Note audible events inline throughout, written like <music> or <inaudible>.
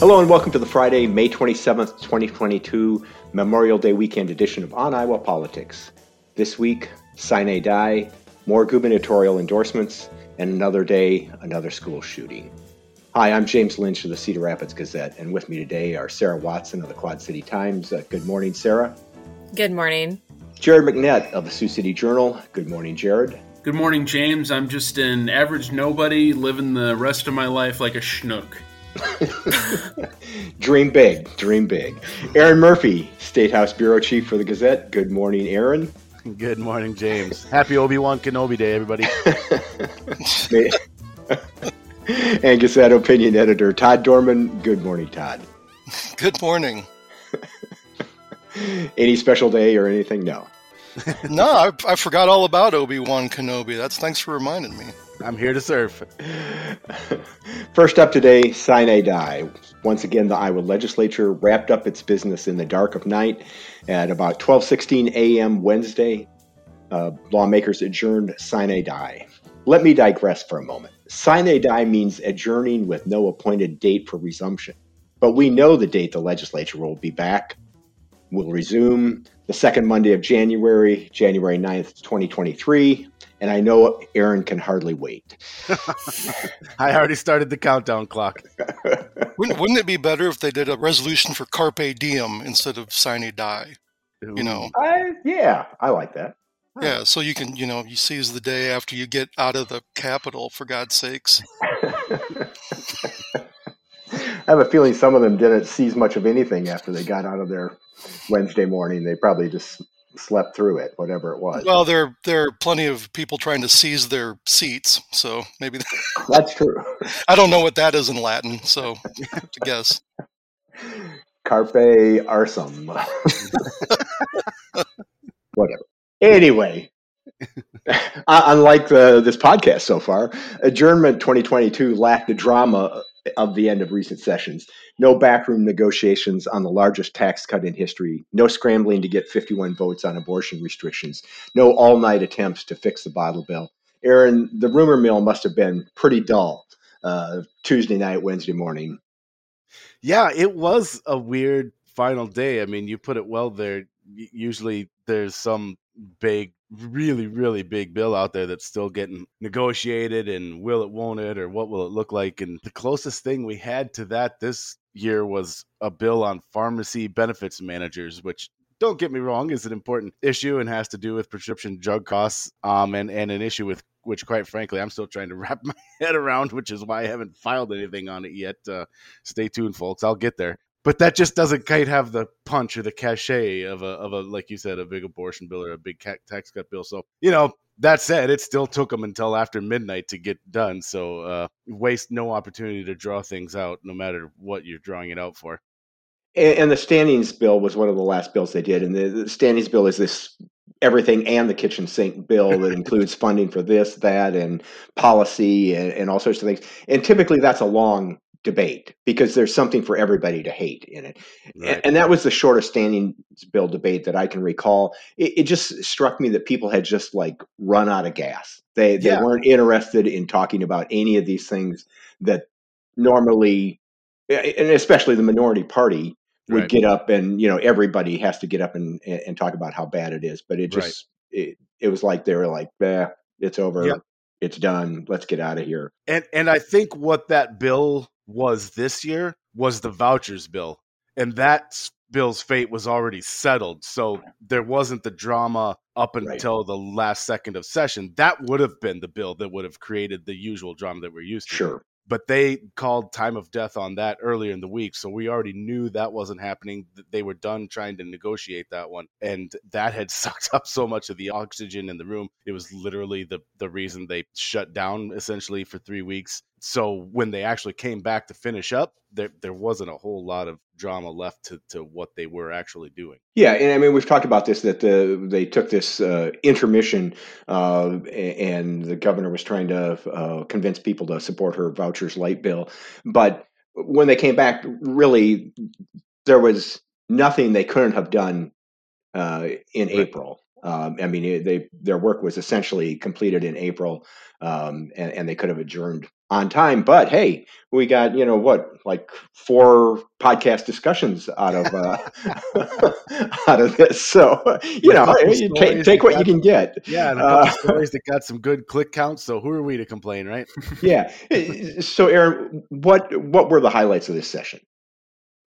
Hello and welcome to the Friday, May 27th, 2022 Memorial Day weekend edition of On Iowa Politics. This week, sine die, more gubernatorial endorsements, and another day, another school shooting. Hi, I'm James Lynch of the Cedar Rapids Gazette, and with me today are Sarah Watson of the Quad City Times. Uh, good morning, Sarah. Good morning. Jared McNett of the Sioux City Journal. Good morning, Jared. Good morning, James. I'm just an average nobody living the rest of my life like a schnook. <laughs> dream big, dream big. Erin Murphy, State House Bureau Chief for the Gazette. Good morning, Erin. Good morning, James. Happy Obi Wan Kenobi Day, everybody. <laughs> and Gazette Opinion Editor Todd Dorman. Good morning, Todd. Good morning. <laughs> Any special day or anything? No. <laughs> no, I, I forgot all about Obi Wan Kenobi. That's thanks for reminding me. I'm here to serve. <laughs> First up today, sine die. Once again, the Iowa legislature wrapped up its business in the dark of night at about 12:16 a.m. Wednesday. Uh, lawmakers adjourned sine die. Let me digress for a moment. Sine die means adjourning with no appointed date for resumption. But we know the date the legislature will be back. Will resume the second Monday of January, January 9th, 2023 and I know Erin can hardly wait. <laughs> I already started the countdown clock. <laughs> wouldn't, wouldn't, it be better if they did a resolution for carpe diem instead of sine die? You know, I, yeah, I like that. Yeah, so you can, you know, you seize the day after you get out of the capital, for God's sakes. <laughs> I have a feeling some of them didn't seize much of anything after they got out of their Wednesday morning. They probably just slept through it, whatever it was. Well, there there are plenty of people trying to seize their seats, so maybe <laughs> that's true. <laughs> I don't know what that is in Latin, so to guess. Carpe arsum. <laughs> whatever. Anyway, uh, unlike the, this podcast so far, adjournment 2022 lacked the drama of the end of recent sessions. No backroom negotiations on the largest tax cut in history. No scrambling to get 51 votes on abortion restrictions. No all night attempts to fix the bottle bill. Erin, the rumor mill must have been pretty dull uh, Tuesday night, Wednesday morning. Yeah, it was a weird final day. I mean, you put it well there. Usually there's some big really really big bill out there that's still getting negotiated and will it won't it or what will it look like and the closest thing we had to that this year was a bill on pharmacy benefits managers which don't get me wrong is an important issue and has to do with prescription drug costs um and and an issue with which quite frankly i'm still trying to <laughs> wrap my head around which is why i haven't filed anything on it yet uh, stay tuned folks i'll get there but that just doesn't quite have the punch or the cachet of a of a like you said a big abortion bill or a big tax cut bill. So you know that said, it still took them until after midnight to get done. So uh, waste no opportunity to draw things out, no matter what you're drawing it out for. And, the standings bill was one of the last bills they did, and the, the standings bill is this everything and the kitchen sink bill that <laughs> includes funding for this, that, and policy and, and all sorts of things. And typically, that's a long debate because there's something for everybody to hate in it. Right. And, that was the shortest standing bill debate that I can recall. It, it, just struck me that people had just like run out of gas. They they yeah. weren't interested in talking about any of these things that normally and especially the minority party would right. get up and you know everybody has to get up and and talk about how bad it is but it just right. it, it was like they were like eh, it's over it's done let's get out of here and and i think what that bill was this year was the vouchers bill. And that bill's fate was already settled. So there wasn't the drama up until right. the last second of session. That would have been the bill that would have created the usual drama that we're used to. Sure but they called time of death on that earlier in the week so we already knew that wasn't happening they were done trying to negotiate that one and that had <laughs> sucked up so much of the oxygen in the room it was literally the the reason they shut down essentially for 3 weeks so when they actually came back to finish up there there wasn't a whole lot of drama left to, to what they were actually doing. Yeah, and I mean we've talked about this that the they took this uh, intermission uh, and the governor was trying to uh, convince people to support her vouchers light bill, but when they came back, really there was nothing they couldn't have done uh, in right. April. Um, I mean, they their work was essentially completed in April, um, and, and they could have adjourned on time. But hey, we got you know what, like four podcast discussions out of uh, <laughs> out of this. So you know, you take, take what you can get. Yeah, and a couple uh, <laughs> stories that got some good click counts. So who are we to complain, right? yeah. So Erin, what what were the highlights of this session?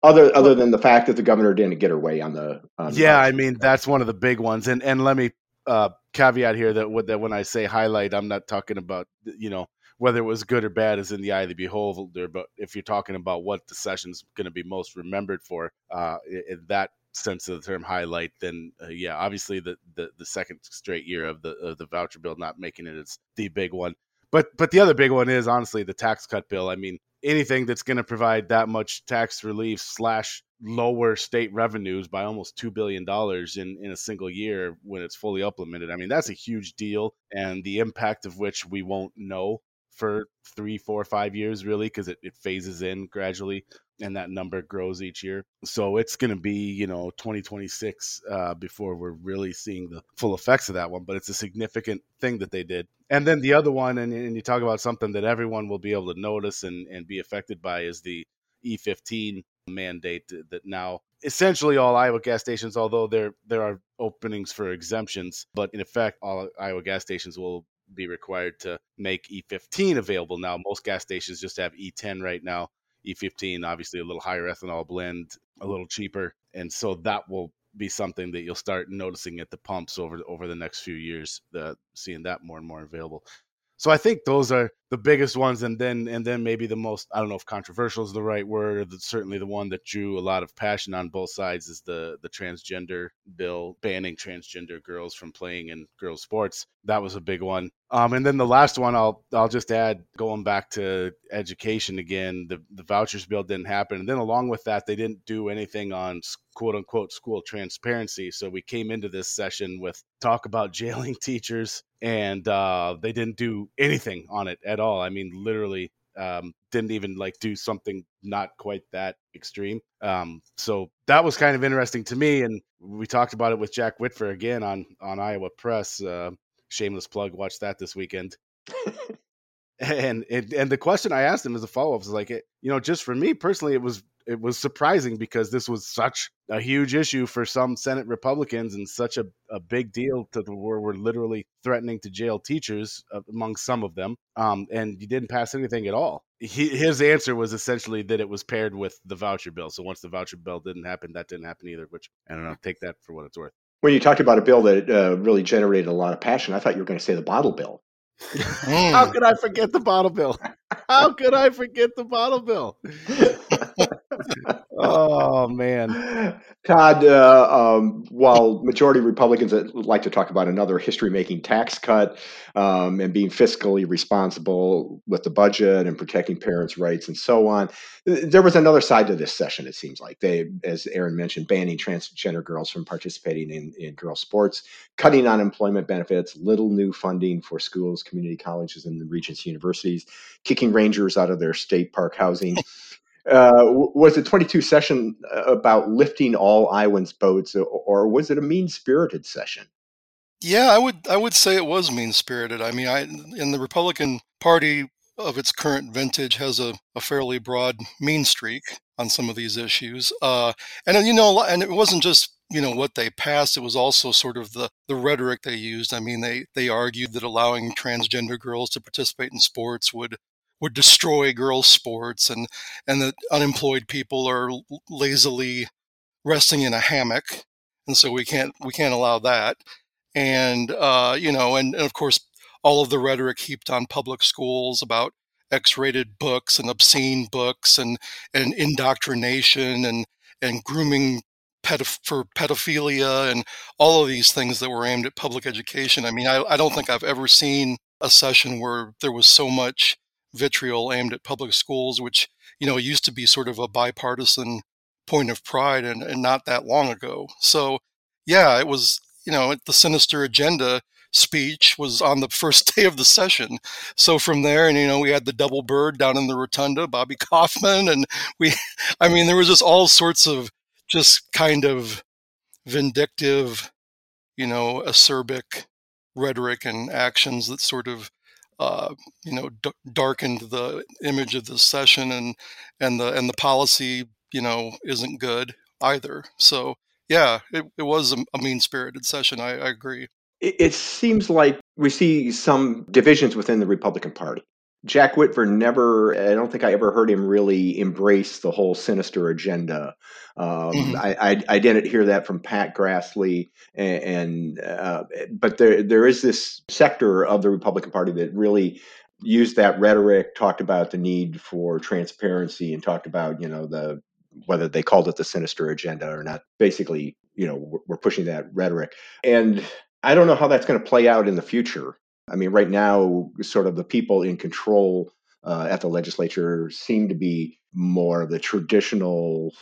Other other than the fact that the governor didn't get her way on the on yeah, I mean that's one of the big ones. And and let me uh, caveat here that that when I say highlight, I'm not talking about you know whether it was good or bad is in the eye of the beholder. But if you're talking about what the session's going to be most remembered for, uh, in that sense of the term highlight, then uh, yeah, obviously the, the the second straight year of the of the voucher bill not making it is the big one. But but the other big one is honestly the tax cut bill. I mean, anything that's going to provide that much tax relief slash lower state revenues by almost two billion dollars in in a single year when it's fully implemented. I mean, that's a huge deal, and the impact of which we won't know for three, four, five years, really, because it, it phases in gradually and that number grows each year. So it's going to be, you know, 2026 uh, before we're really seeing the full effects of that one. But it's a significant thing that they did. And then the other one, and, and you talk about something that everyone will be able to notice and, and be affected by, is the E15 mandate that now essentially all Iowa gas stations, although there there are openings for exemptions, but in effect all Iowa gas stations will be required to make E15 available now. Most gas stations just have E10 right now. E15, obviously, a little higher ethanol blend, a little cheaper, and so that will be something that you'll start noticing at the pumps over over the next few years. The seeing that more and more available. So I think those are the biggest ones, and then and then maybe the most I don't know if controversial is the right word, or the, certainly the one that drew a lot of passion on both sides is the the transgender bill banning transgender girls from playing in girls sports. That was a big one. Um, and then the last one I'll I'll just add going back to education again. The the vouchers bill didn't happen, and then along with that, they didn't do anything on quote unquote school transparency. So we came into this session with talk about jailing <laughs> teachers, and uh, they didn't do anything on it at all. I mean, literally um, didn't even like do something not quite that extreme. Um, so that was kind of interesting to me, and we talked about it with Jack Whitver again on on Iowa Press. Uh, shameless plug. Watch that this weekend. <laughs> and, and and the question I asked him as a follow up was like, it, you know, just for me personally, it was it was surprising because this was such a huge issue for some Senate Republicans and such a, a big deal to the where we're literally threatening to jail teachers uh, among some of them. Um, and you didn't pass anything at all. He, his answer was essentially that it was paired with the voucher bill. So once the voucher bill didn't happen, that didn't happen either. Which I don't know. Take that for what it's worth. When you talked about a bill that uh, really generated a lot of passion, I thought you were going to say the bottle bill. How could I forget the bottle bill? How could I forget the bottle bill? <laughs> oh man, Todd. Uh, um, while majority Republicans like to talk about another history-making tax cut um, and being fiscally responsible with the budget and protecting parents' rights and so on, there was another side to this session. It seems like they, as Erin mentioned, banning transgender girls from participating in in girls' sports, cutting unemployment benefits, little new funding for schools, community colleges, and the region's universities, kicking rangers out of their state park housing. Uh, was the 22 session uh, about lifting all Iowans' boats, or was it a mean-spirited session? Yeah, I would I would say it was mean-spirited. I mean, I in the Republican Party of its current vintage has a, a fairly broad mean streak on some of these issues, uh, and you know, and it wasn't just you know what they passed it was also sort of the the rhetoric they used i mean they they argued that allowing transgender girls to participate in sports would would destroy girls' sports, and and that unemployed people are lazily resting in a hammock, and so we can't we can't allow that. And uh, you know, and, and of course, all of the rhetoric heaped on public schools about X-rated books and obscene books and and indoctrination and and grooming for pedophilia and all of these things that were aimed at public education. I mean, I, I don't think I've ever seen a session where there was so much vitriol aimed at public schools, which you know used to be sort of a bipartisan point of pride, and, and not that long ago. So, yeah, it was you know the sinister agenda speech was on the <laughs> first day of the session. So from there, and you know, we had the double bird down in the rotunda, Bobby <laughs> Kaufmann, and we, <laughs> I mean, there was just all sorts of just kind of vindictive, you know, acerbic rhetoric and actions that sort of uh, you know d- darkened the image of the session and and the and the policy you know isn't good either. So yeah it, it was a, a mean spirited session. I, I agree. It, it seems like we see some divisions within the republican party Jack Whitver never, I don't think I ever heard him really embrace the whole sinister agenda. Um, mm-hmm. I, I, I, didn't hear that from Pat Grassley, and, and uh, but there there is this sector of the Republican Party that really used that rhetoric, talked about the need for transparency, and talked about you know the whether they called it the sinister agenda or not. Basically, you know, we're, we're pushing that rhetoric, and I don't know how that's going to play out in the future. I mean, right now, sort of the people in control uh, at the legislature seem to be more of the traditional,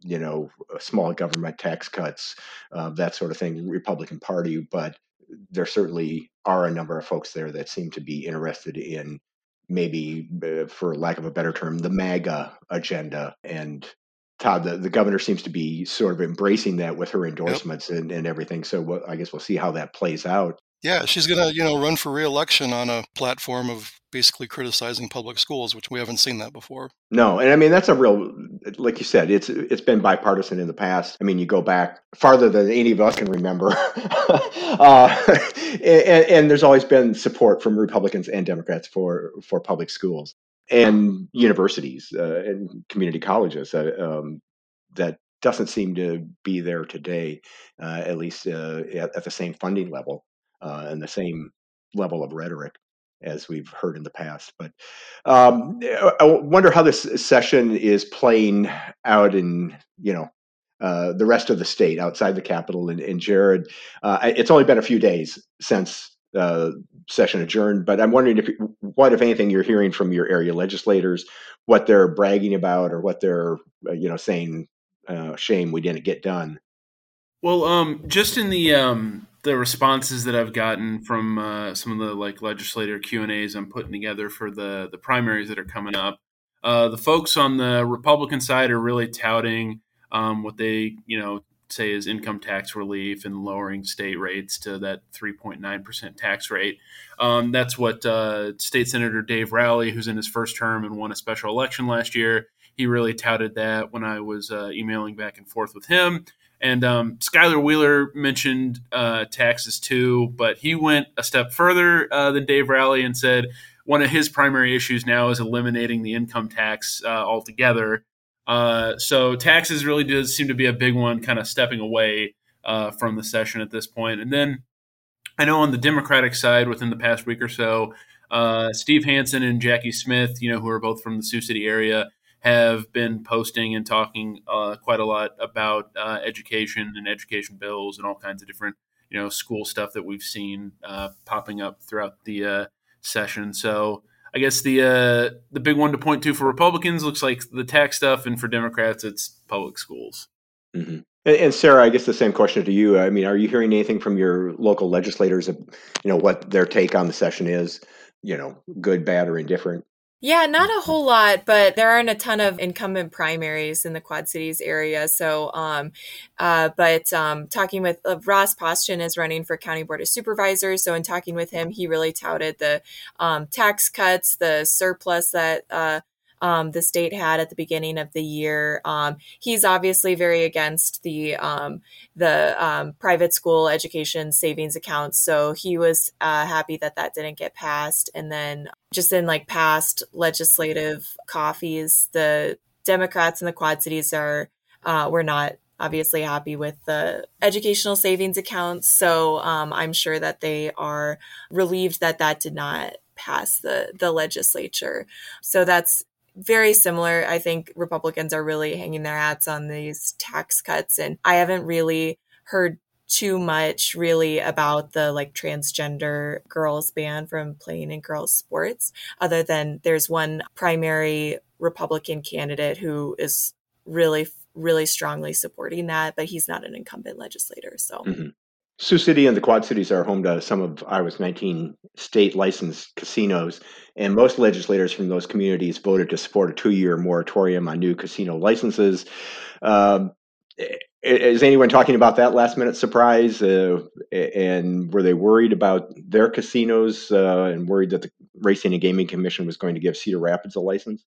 you know, small government tax cuts, uh, that sort of thing, Republican Party. But there certainly are a number of folks there that seem to be interested in maybe, uh, for lack of a better term, the MAGA agenda. And Todd, the, the governor seems to be sort of embracing that with her endorsements yep. and, and everything. So we'll, I guess we'll see how that plays out. Yeah, she's going to, you know, run for reelection on a platform of basically criticizing public schools, which we haven't seen that before. No, and I mean that's a real, like you said, it's it's been bipartisan in the past. I mean, you go back farther than any of us can remember, <laughs> uh, <laughs> and, and, there's always been support from Republicans and Democrats for for public schools and universities uh, and community colleges um, that doesn't seem to be there today, uh, at least uh, at, at the same funding level uh, and the same level of rhetoric as we've heard in the past. But um, I wonder how this session is playing out in you know uh, the rest of the state outside the capital. And, and Jared, uh, it's only been a few days since uh, session adjourned, but I'm wondering if what, if anything, you're hearing from your area legislators, what they're bragging about, or what they're uh, you know saying, uh, "Shame we didn't get done." Well, um, just in the um, the responses that I've gotten from uh, some of the like legislator Q and A's I'm putting together for the the primaries that are coming up, uh, the folks on the Republican side are really touting um, what they you know say is income tax relief and lowering state rates to that 3.9 percent tax rate. Um, that's what uh, State Senator Dave Rowley, who's in his first term and won a special election last year, he really touted that when I was uh, emailing back and forth with him. And um, Skyler Wheeler mentioned uh, taxes too, but he went a step further uh, than Dave Rowley and said one of his primary issues now is eliminating the income tax uh, altogether. Uh, so taxes really does seem to be a big one, kind of stepping away uh, from the session at this point. And then I know on the Democratic side, within the past week or so, uh, Steve Hansen and Jackie Smith, you know, who are both from the Sioux City area, have been posting and talking uh, quite a lot about uh, education and education bills and all kinds of different you know school stuff that we've seen uh, popping up throughout the uh, session. So I guess the uh, the big one to point to for Republicans looks like the tax stuff, and for Democrats, it's public schools. Mm-hmm. And, Sarah, I guess the same question to you. I mean, are you hearing anything from your local legislators? Of, you know what their take on the session is? You know, good, bad, or indifferent. Yeah, not a whole lot, but there aren't a ton of incumbent primaries in the Quad Cities area. So, um, uh, but um, talking with uh, Ross Paustian is running for County Board of Supervisors. So, in talking with him, he really touted the um, tax cuts, the surplus that uh, um, the state had at the beginning of the year. Um, he's obviously very against the um, the um, private school education savings accounts, so he was uh, happy that that didn't get passed. And then just in like past legislative coffees, the Democrats in the Quad Cities are uh, were not obviously happy with the educational savings accounts. So um, I'm sure that they are relieved that that did not pass the the legislature. So that's very similar. I think Republicans are really hanging their hats on these tax cuts. And I haven't really heard too much really about the like transgender girls ban from playing in girls sports other than there's one primary republican candidate who is really really strongly supporting that but he's not an incumbent legislator so mm-hmm. Sioux City and the Quad Cities are home to some of Iowa's 19 state licensed casinos, and most legislators from those communities voted to support a two year moratorium on new casino licenses. Um, is anyone talking about that last minute surprise? Uh, and were they worried about their casinos uh, and worried that the Racing and Gaming Commission was going to give Cedar Rapids a license?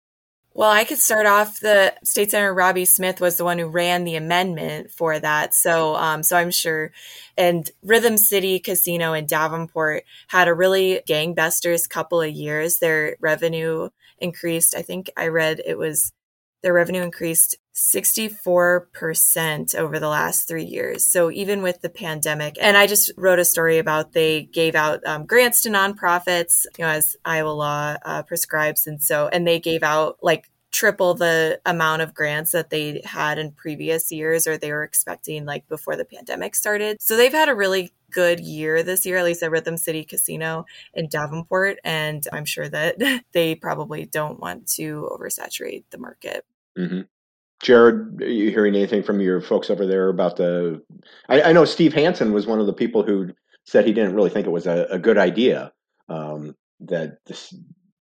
Well, I could start off. The state senator Roby Smith was the one who ran the amendment for that, so um, so I'm sure. And Rhythm City Casino in Davenport had a really gangbusters couple of years. Their revenue increased. I think I read it was their revenue increased 64% over the last three years. So even with the pandemic, and I just wrote a story about they gave out um, grants to nonprofits, you know, as Iowa law uh, prescribes. And so, and they gave out like triple the amount of grants that they had in previous years or they were expecting like before the pandemic started. So they've had a really good year this year, at least at Rhythm City Casino in Davenport. And I'm sure that <laughs> they probably don't want to oversaturate the market. Mm-hmm. Jared, are you hearing anything from your folks over there about the? I, I know Steve Hansen was one of the people who said he didn't really think it was a, a good idea um, that this,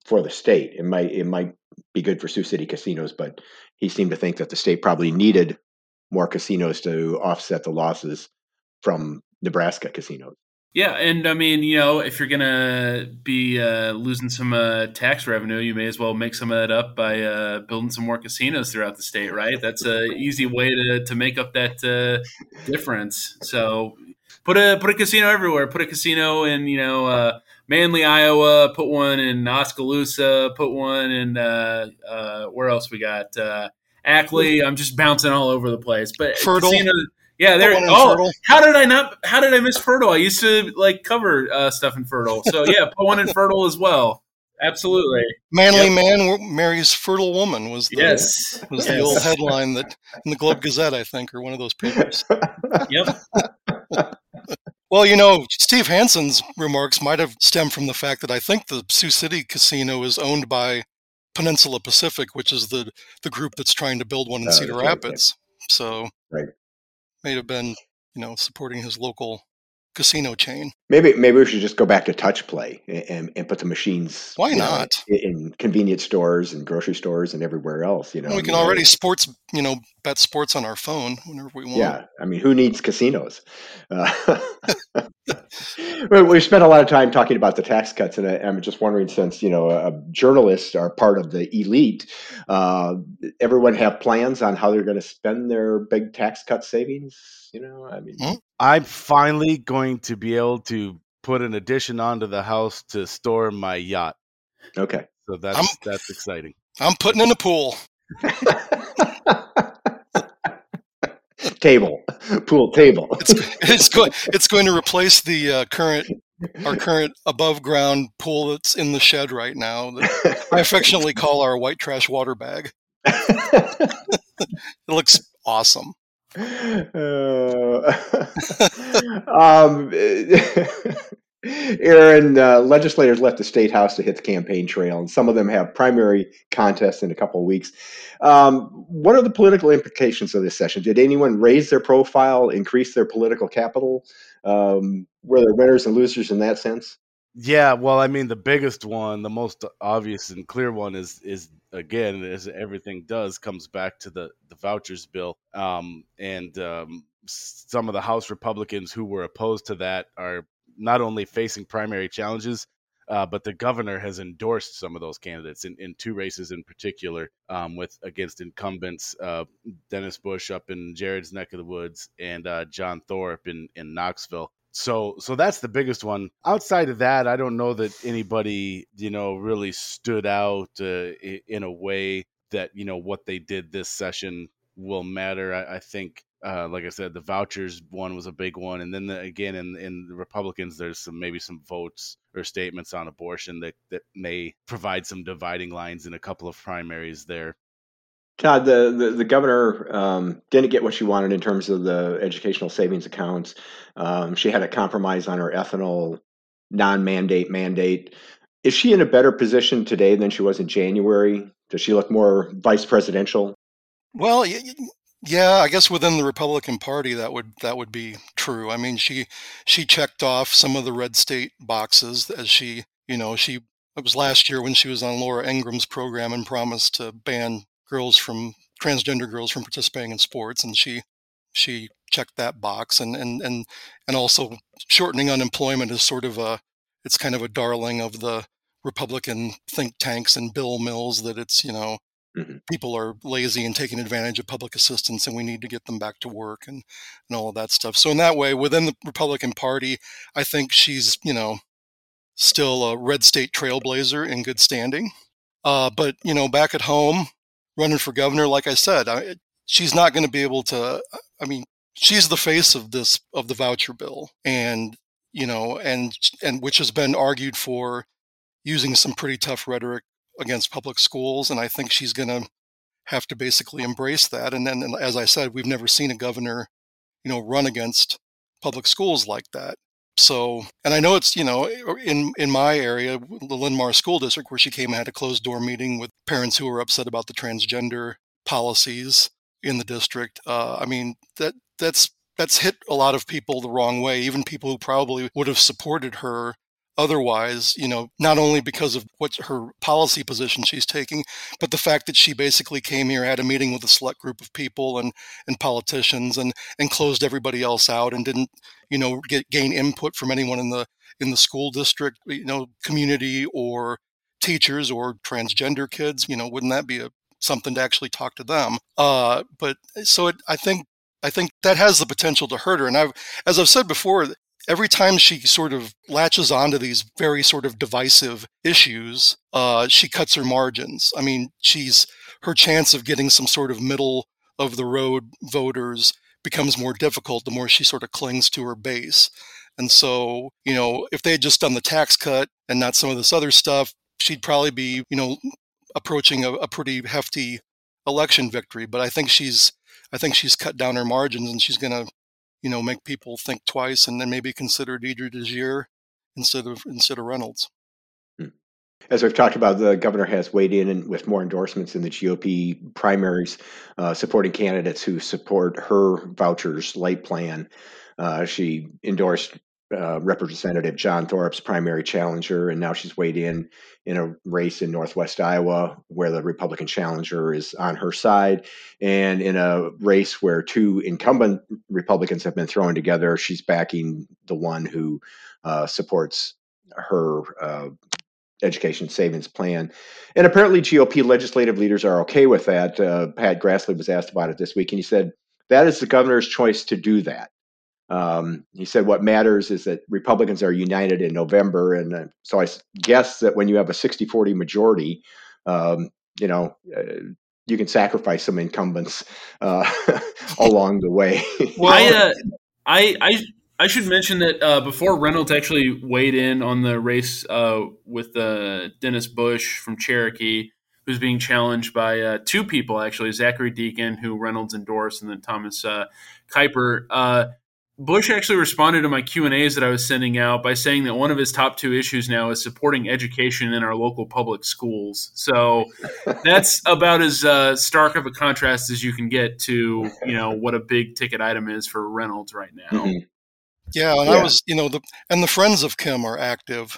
for the state. It might it might be good for Sioux City casinos, but he seemed to think that the state probably needed more casinos to offset the losses from Nebraska casinos. Yeah, and I mean, you know, if you're gonna be uh, losing some uh, tax revenue, you may as well make some of that up by uh, building some more casinos throughout the state, right? That's an easy way to, to make up that uh, difference. So put a put a casino everywhere. Put a casino in, you know, uh, Manly, Iowa. Put one in Oskaloosa. Put one in uh, where else we got Ackley. I'm just bouncing all over the place, but Fertile. Casino, yeah, there. Oh, how did I not? How did I miss Fertile? I used to like cover uh, stuff in Fertile. So yeah, put one in Fertile as well. Absolutely. Manly yep. man marries fertile woman was the, yes was yes. the old headline that in the Globe Gazette I think or one of those papers. <laughs> yep. <laughs> well, you know, Steve Hansen's remarks might have stemmed from the fact that I think the Sioux City Casino is owned by Peninsula Pacific, which is the the group that's trying to build one in uh, Cedar right, Rapids. Right. So right may have been, you know, supporting his local casino chain. Maybe maybe we should just go back to touch play and, and put the machines. Why not know, in convenience stores and grocery stores and everywhere else? You know, we can I mean, already sports. You know, bet sports on our phone whenever we want. Yeah, I mean, who needs casinos? Uh, <laughs> we spent a lot of time talking about the tax cuts, and I, am just wondering, since you know, uh, journalists are part of the elite, uh, everyone have plans on how they're going to spend their big tax cut savings. You know, I mean, hmm? I'm finally going to be able to put an addition onto the house to store my yacht. Okay, so that's I'm, that's exciting. I'm putting in a pool. <laughs> table, pool table. it's, it's <laughs> going. It's going to replace the uh, current our current above ground pool that's in the shed right now. That <laughs> I affectionately call our white trash water bag. it looks awesome. Uh, <laughs> um, <laughs> Erin, uh, legislators left the state house to hit the campaign trail, and some of them have primary contests in a couple of weeks. Um, what are the political implications of this session? Did anyone raise their profile, increase their political capital? Um, were there winners and losers in that sense? Yeah, well, I mean, the biggest one, the most obvious and clear one is is again, as everything does, comes back to the the vouchers bill, um, and um, some of the House Republicans who were opposed to that are not only facing primary challenges, uh, but the governor has endorsed some of those candidates in, in two races in particular, um, with against incumbents uh, Dennis Bush up in Jared's neck of the woods and uh, Jon Thorup in in Knoxville. So so that's the biggest one. Outside of that, I don't know that anybody you know really stood out uh, in a way that you know what they did this session will matter. I, I think uh, like I said, the vouchers one was a big one, and then the, again in in the Republicans, there's some maybe some votes or statements on abortion that that may provide some dividing lines in a couple of primaries there. Todd, the, the, the governor um, didn't get what she wanted in terms of the educational savings accounts. Um, she had a compromise on her ethanol non-mandate mandate. Is she in a better position today than she was in January? Does she look more vice presidential? Well, yeah, I guess within the Republican Party that would that would be true. I mean, she she checked off some of the red state boxes as she, you know, she it was last year when she was on Laura Ingraham's program and promised to ban girls from transgender girls from participating in sports and she she checked that box, and and and and also shortening unemployment is sort of a it's kind of a darling of the Republican think tanks and Bill Mills that it's you know mm-hmm. people are lazy and taking advantage of public assistance, and we need to get them back to work and and all of that stuff. So in that way, within the Republican Party, I think she's you know still a red state trailblazer in good standing. Uh, but you know, back at home, running for governor, like I said, I, she's not going to be able to. I mean, she's the face of this of the voucher bill, and you know, and and which has been argued for using some pretty tough rhetoric against public schools, and I think she's going to have to basically embrace that. And then, as I said, we've never seen a governor, you know, run against public schools like that. So, and I know it's, you know, in, in my area, the Linn-Mar School District, where she came and had a closed door meeting with parents who were upset about the transgender policies in the district. Uh, I mean, that that's that's hit a lot of people the wrong way, even people who probably would have supported her otherwise, you know, not only because of what her policy position she's taking, but the fact that she basically came here, had a meeting with a select group of people and, and politicians and, and closed everybody else out and didn't, you know, get gain input from anyone in the in the school district, you know, community or teachers or transgender kids, you know, wouldn't that be a something to actually talk to them? Uh, but so it, I think I think that has the potential to hurt her. And I've, as I've said before, every time she sort of latches onto these very sort of divisive issues, uh, she cuts her margins. I mean, she's her chance of getting some sort of middle of the road voters becomes more difficult the more she sort of clings to her base. And so, you know, if they had just done the tax cut and not some of this other stuff, she'd probably be, you know, approaching a, a pretty hefty election victory. But I think she's, I think she's cut down her margins and she's going to you know, make people think twice and then maybe consider Deidre DeJear instead of instead of Reynolds. Hmm. As we've talked about, the governor has weighed in with more endorsements in the GOP primaries, uh, supporting candidates who support her vouchers light plan. Uh, she endorsed uh, Representative Jon Thorup's primary challenger, and now she's weighed in in a race in Northwest Iowa where the Republican challenger is on her side, and in a race where two incumbent Republicans have been thrown together, she's backing the one who uh, supports her uh, education savings plan. And apparently, GOP legislative leaders are okay with that. Uh, Pat Grassley was asked about it this week, and he said that is the governor's choice to do that. Um, he said what matters is that Republicans are united in November. And uh, so I guess that when you have a 60 40 majority, um, you know, uh, you can sacrifice some incumbents uh, <laughs> along the way. <laughs> well, I, uh, I, I, I, should mention that uh, before Reynolds actually weighed in on the race uh, with Dennis Bush from Cherokee, who's being challenged by two people, actually, Zachary Dieken, who Reynolds endorsed, and then Thomas Kuiper Bush actually responded to my Q and A's that I was sending out by saying that one of his top two issues now is supporting education in our local public schools. So <laughs> that's about as uh, stark of a contrast as you can get to you know what a big ticket item is for Reynolds right now. Mm-hmm. Yeah, and yeah. I was you know the and the friends of Kim are active.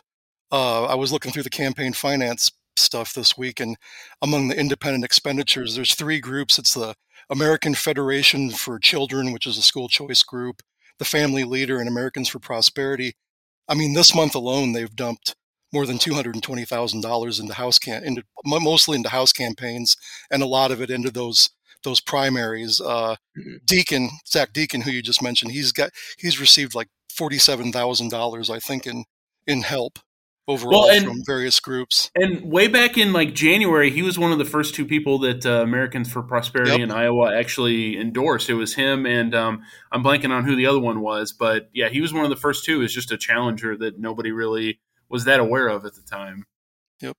Uh, I was looking through the campaign finance stuff this week, and among the independent expenditures, there's three groups. It's the American Federation for Children, which is a school choice group the family leader and Americans for Prosperity. I mean, this month alone, they've dumped more than two hundred and twenty thousand dollars into house cam- into mostly into house campaigns, and a lot of it into those those primaries. Uh, mm-hmm. Dieken Zach Dieken, who you just mentioned, he's got he's received like forty seven thousand dollars, I think, in in help overall well, and, from various groups. And way back in like January, he was one of the first two people that uh, Americans for Prosperity yep. in Iowa actually endorsed. It was him, and um, I'm blanking on who the other one was, but yeah, he was one of the first two. Is just a challenger that nobody really was that aware of at the time. Yep.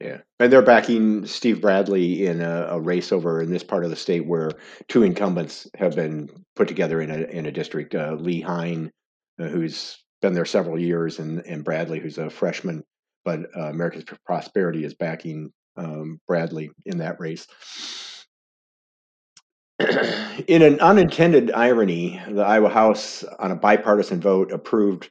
Yeah, and they're backing Steve Bradley in a, a, race over in this part of the state where two incumbents have been put together in a in a district. Uh, Lee Hein, uh, who's been there several years, and, and Bradley, who's a freshman, but uh, Americans for Prosperity is backing um, Bradley in that race. <clears throat> in an unintended irony, the Iowa House, on a bipartisan vote, approved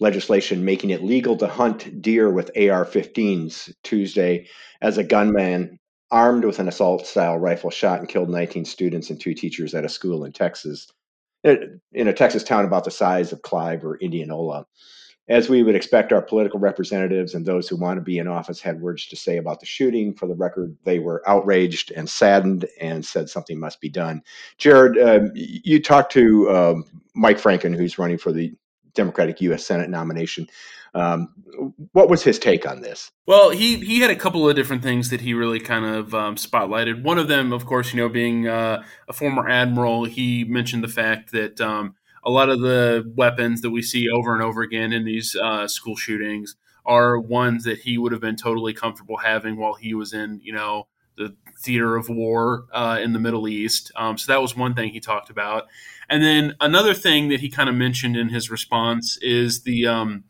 legislation making it legal to hunt deer with AR 15s Tuesday as a gunman armed with an assault style rifle, shot and killed 19 students and two teachers at a school in Texas, in a Texas town about the size of Clive or Indianola. As we would expect, our political representatives and those who want to be in office had words to say about the shooting. For the record, they were outraged and saddened and said something must be done. Jared, um, you talked to um, Mike Franken, who's running for the Democratic U.S. Senate nomination. Um, what was his take on this? Well, he he had a couple of different things that he really kind of um, spotlighted. One of them, of course, you know, being uh, a former admiral, he mentioned the fact that um, a lot of the weapons that we see over and over again in these uh, school shootings are ones that he would have been totally comfortable having while he was in, you know, the theater of war uh, in the Middle East. Um, so that was one thing he talked about. And then another thing that he kind of mentioned in his response is the um,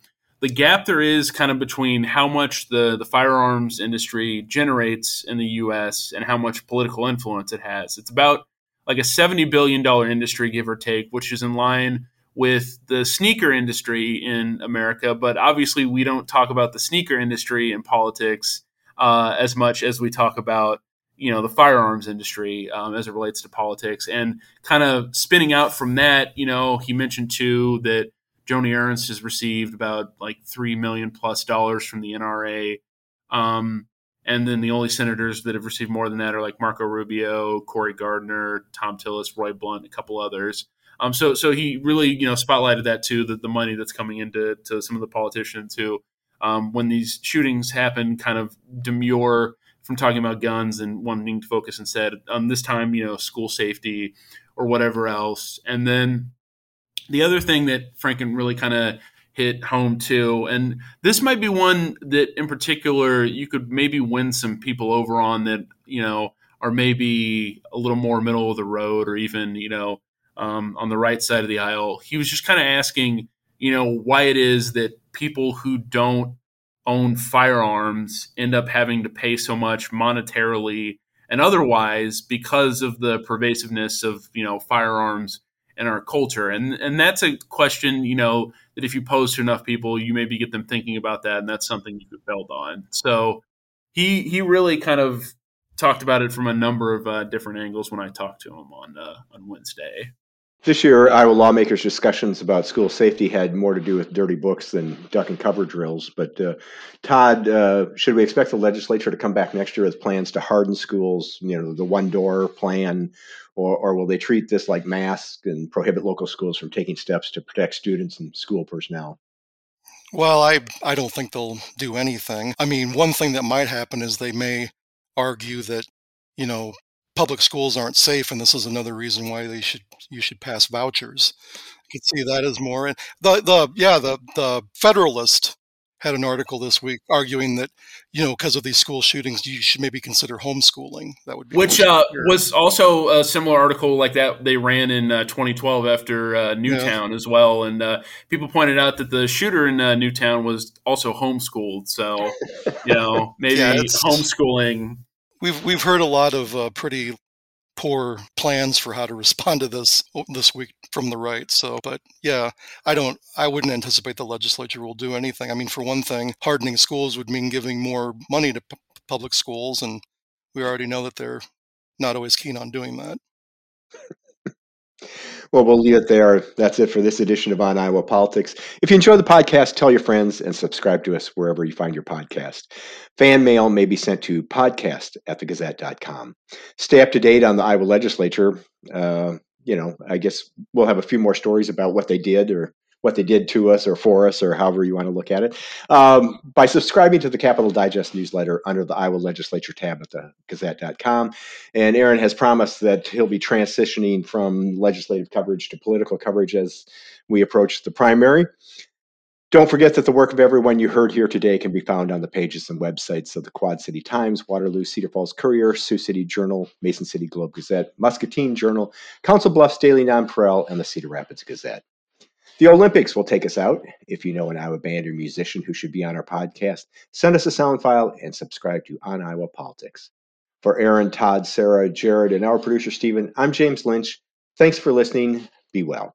the gap there is kind of between how much the, the firearms industry generates in the U.S. and how much political influence it has. It's about like a $70 billion industry, give or take, which is in line with the sneaker industry in America. But obviously, we don't talk about the sneaker industry in politics uh, as much as we talk about you know the firearms industry um, as it relates to politics and kind of spinning out from that you know he mentioned too that joni ernst has received about like three million plus dollars from the nra um, and then the only senators that have received more than that are like Marco Rubio, Cory Gardner, Thom Tillis, Roy Blunt, a couple others. Um, so so he really you know spotlighted that too, the, the money that's coming into to some of the politicians who, um, when these shootings happen, kind of demur from talking about guns and wanting to focus instead on this time, you know, school safety or whatever else. And then the other thing that Franken really kind of hit home too. And this might be one that, in particular, you could maybe win some people over on that, you know, are maybe a little more middle of the road or even, you know, um, on the right side of the aisle. He was just kind of asking, you know, why it is that people who don't own firearms end up having to pay so much monetarily and otherwise because of the pervasiveness of, you know, firearms in our culture. And and that's a question, you know, that if you pose to enough people, you maybe get them thinking about that, and that's something you could build on. So he he really kind of talked about it from a number of uh, different angles when I talked to him on uh, on Wednesday. This year, Iowa lawmakers' discussions about school safety had more to do with dirty books than duck and cover drills. But uh, Todd, uh, should we expect the legislature to come back next year with plans to harden schools? You know, the one door plan, or, or will they treat this like masks and prohibit local schools from taking steps to protect students and school personnel? Well, I I don't think they'll do anything. I mean, one thing that might happen is they may argue that you know public schools aren't safe, and this is another reason why they should you should pass vouchers. You could see that as more. And the the yeah the the Federalist had an article this week arguing that you know because of these school shootings you should maybe consider homeschooling that would be which uh, was also a similar article like that they ran in uh, 2012 after uh, newtown yeah. as well and uh, people pointed out that the shooter in uh, newtown was also homeschooled so you know <laughs> maybe yeah, homeschooling we've we've heard a lot of uh, pretty poor plans for how to respond to this this week from the right. So, but yeah, I don't, I wouldn't anticipate the legislature will do anything. I mean, for one thing, hardening schools would mean giving more money to p- public schools, and we already know that they're not always keen on doing that. Well, we'll leave it there. That's it for this edition of On Iowa Politics. If you enjoy the podcast, tell your friends and subscribe to us wherever you find your podcast. Fan mail may be sent to podcast at thegazette.com. Stay up to date on the Iowa legislature. Uh, you know, I guess we'll have a few more stories about what they did or what they did to us or for us or however you want to look at it um, by subscribing to the Capitol Digest newsletter under the Iowa Legislature tab at the Gazette.com. And Erin has promised that he'll be transitioning from legislative coverage to political coverage as we approach the primary. Don't forget that the work of everyone you heard here today can be found on the pages and websites of the Quad City Times, Waterloo Cedar Falls Courier, Sioux City Journal, Mason City Globe Gazette, Muscatine Journal, Council Bluffs Daily Nonpareil, and the Cedar Rapids Gazette. The Olympics will take us out. If you know an Iowa band or musician who should be on our podcast, send us a sound file and subscribe to On Iowa Politics. For Erin, Todd, Sarah, Jared, and our producer, Stephen, I'm James Lynch. Thanks for listening. Be well.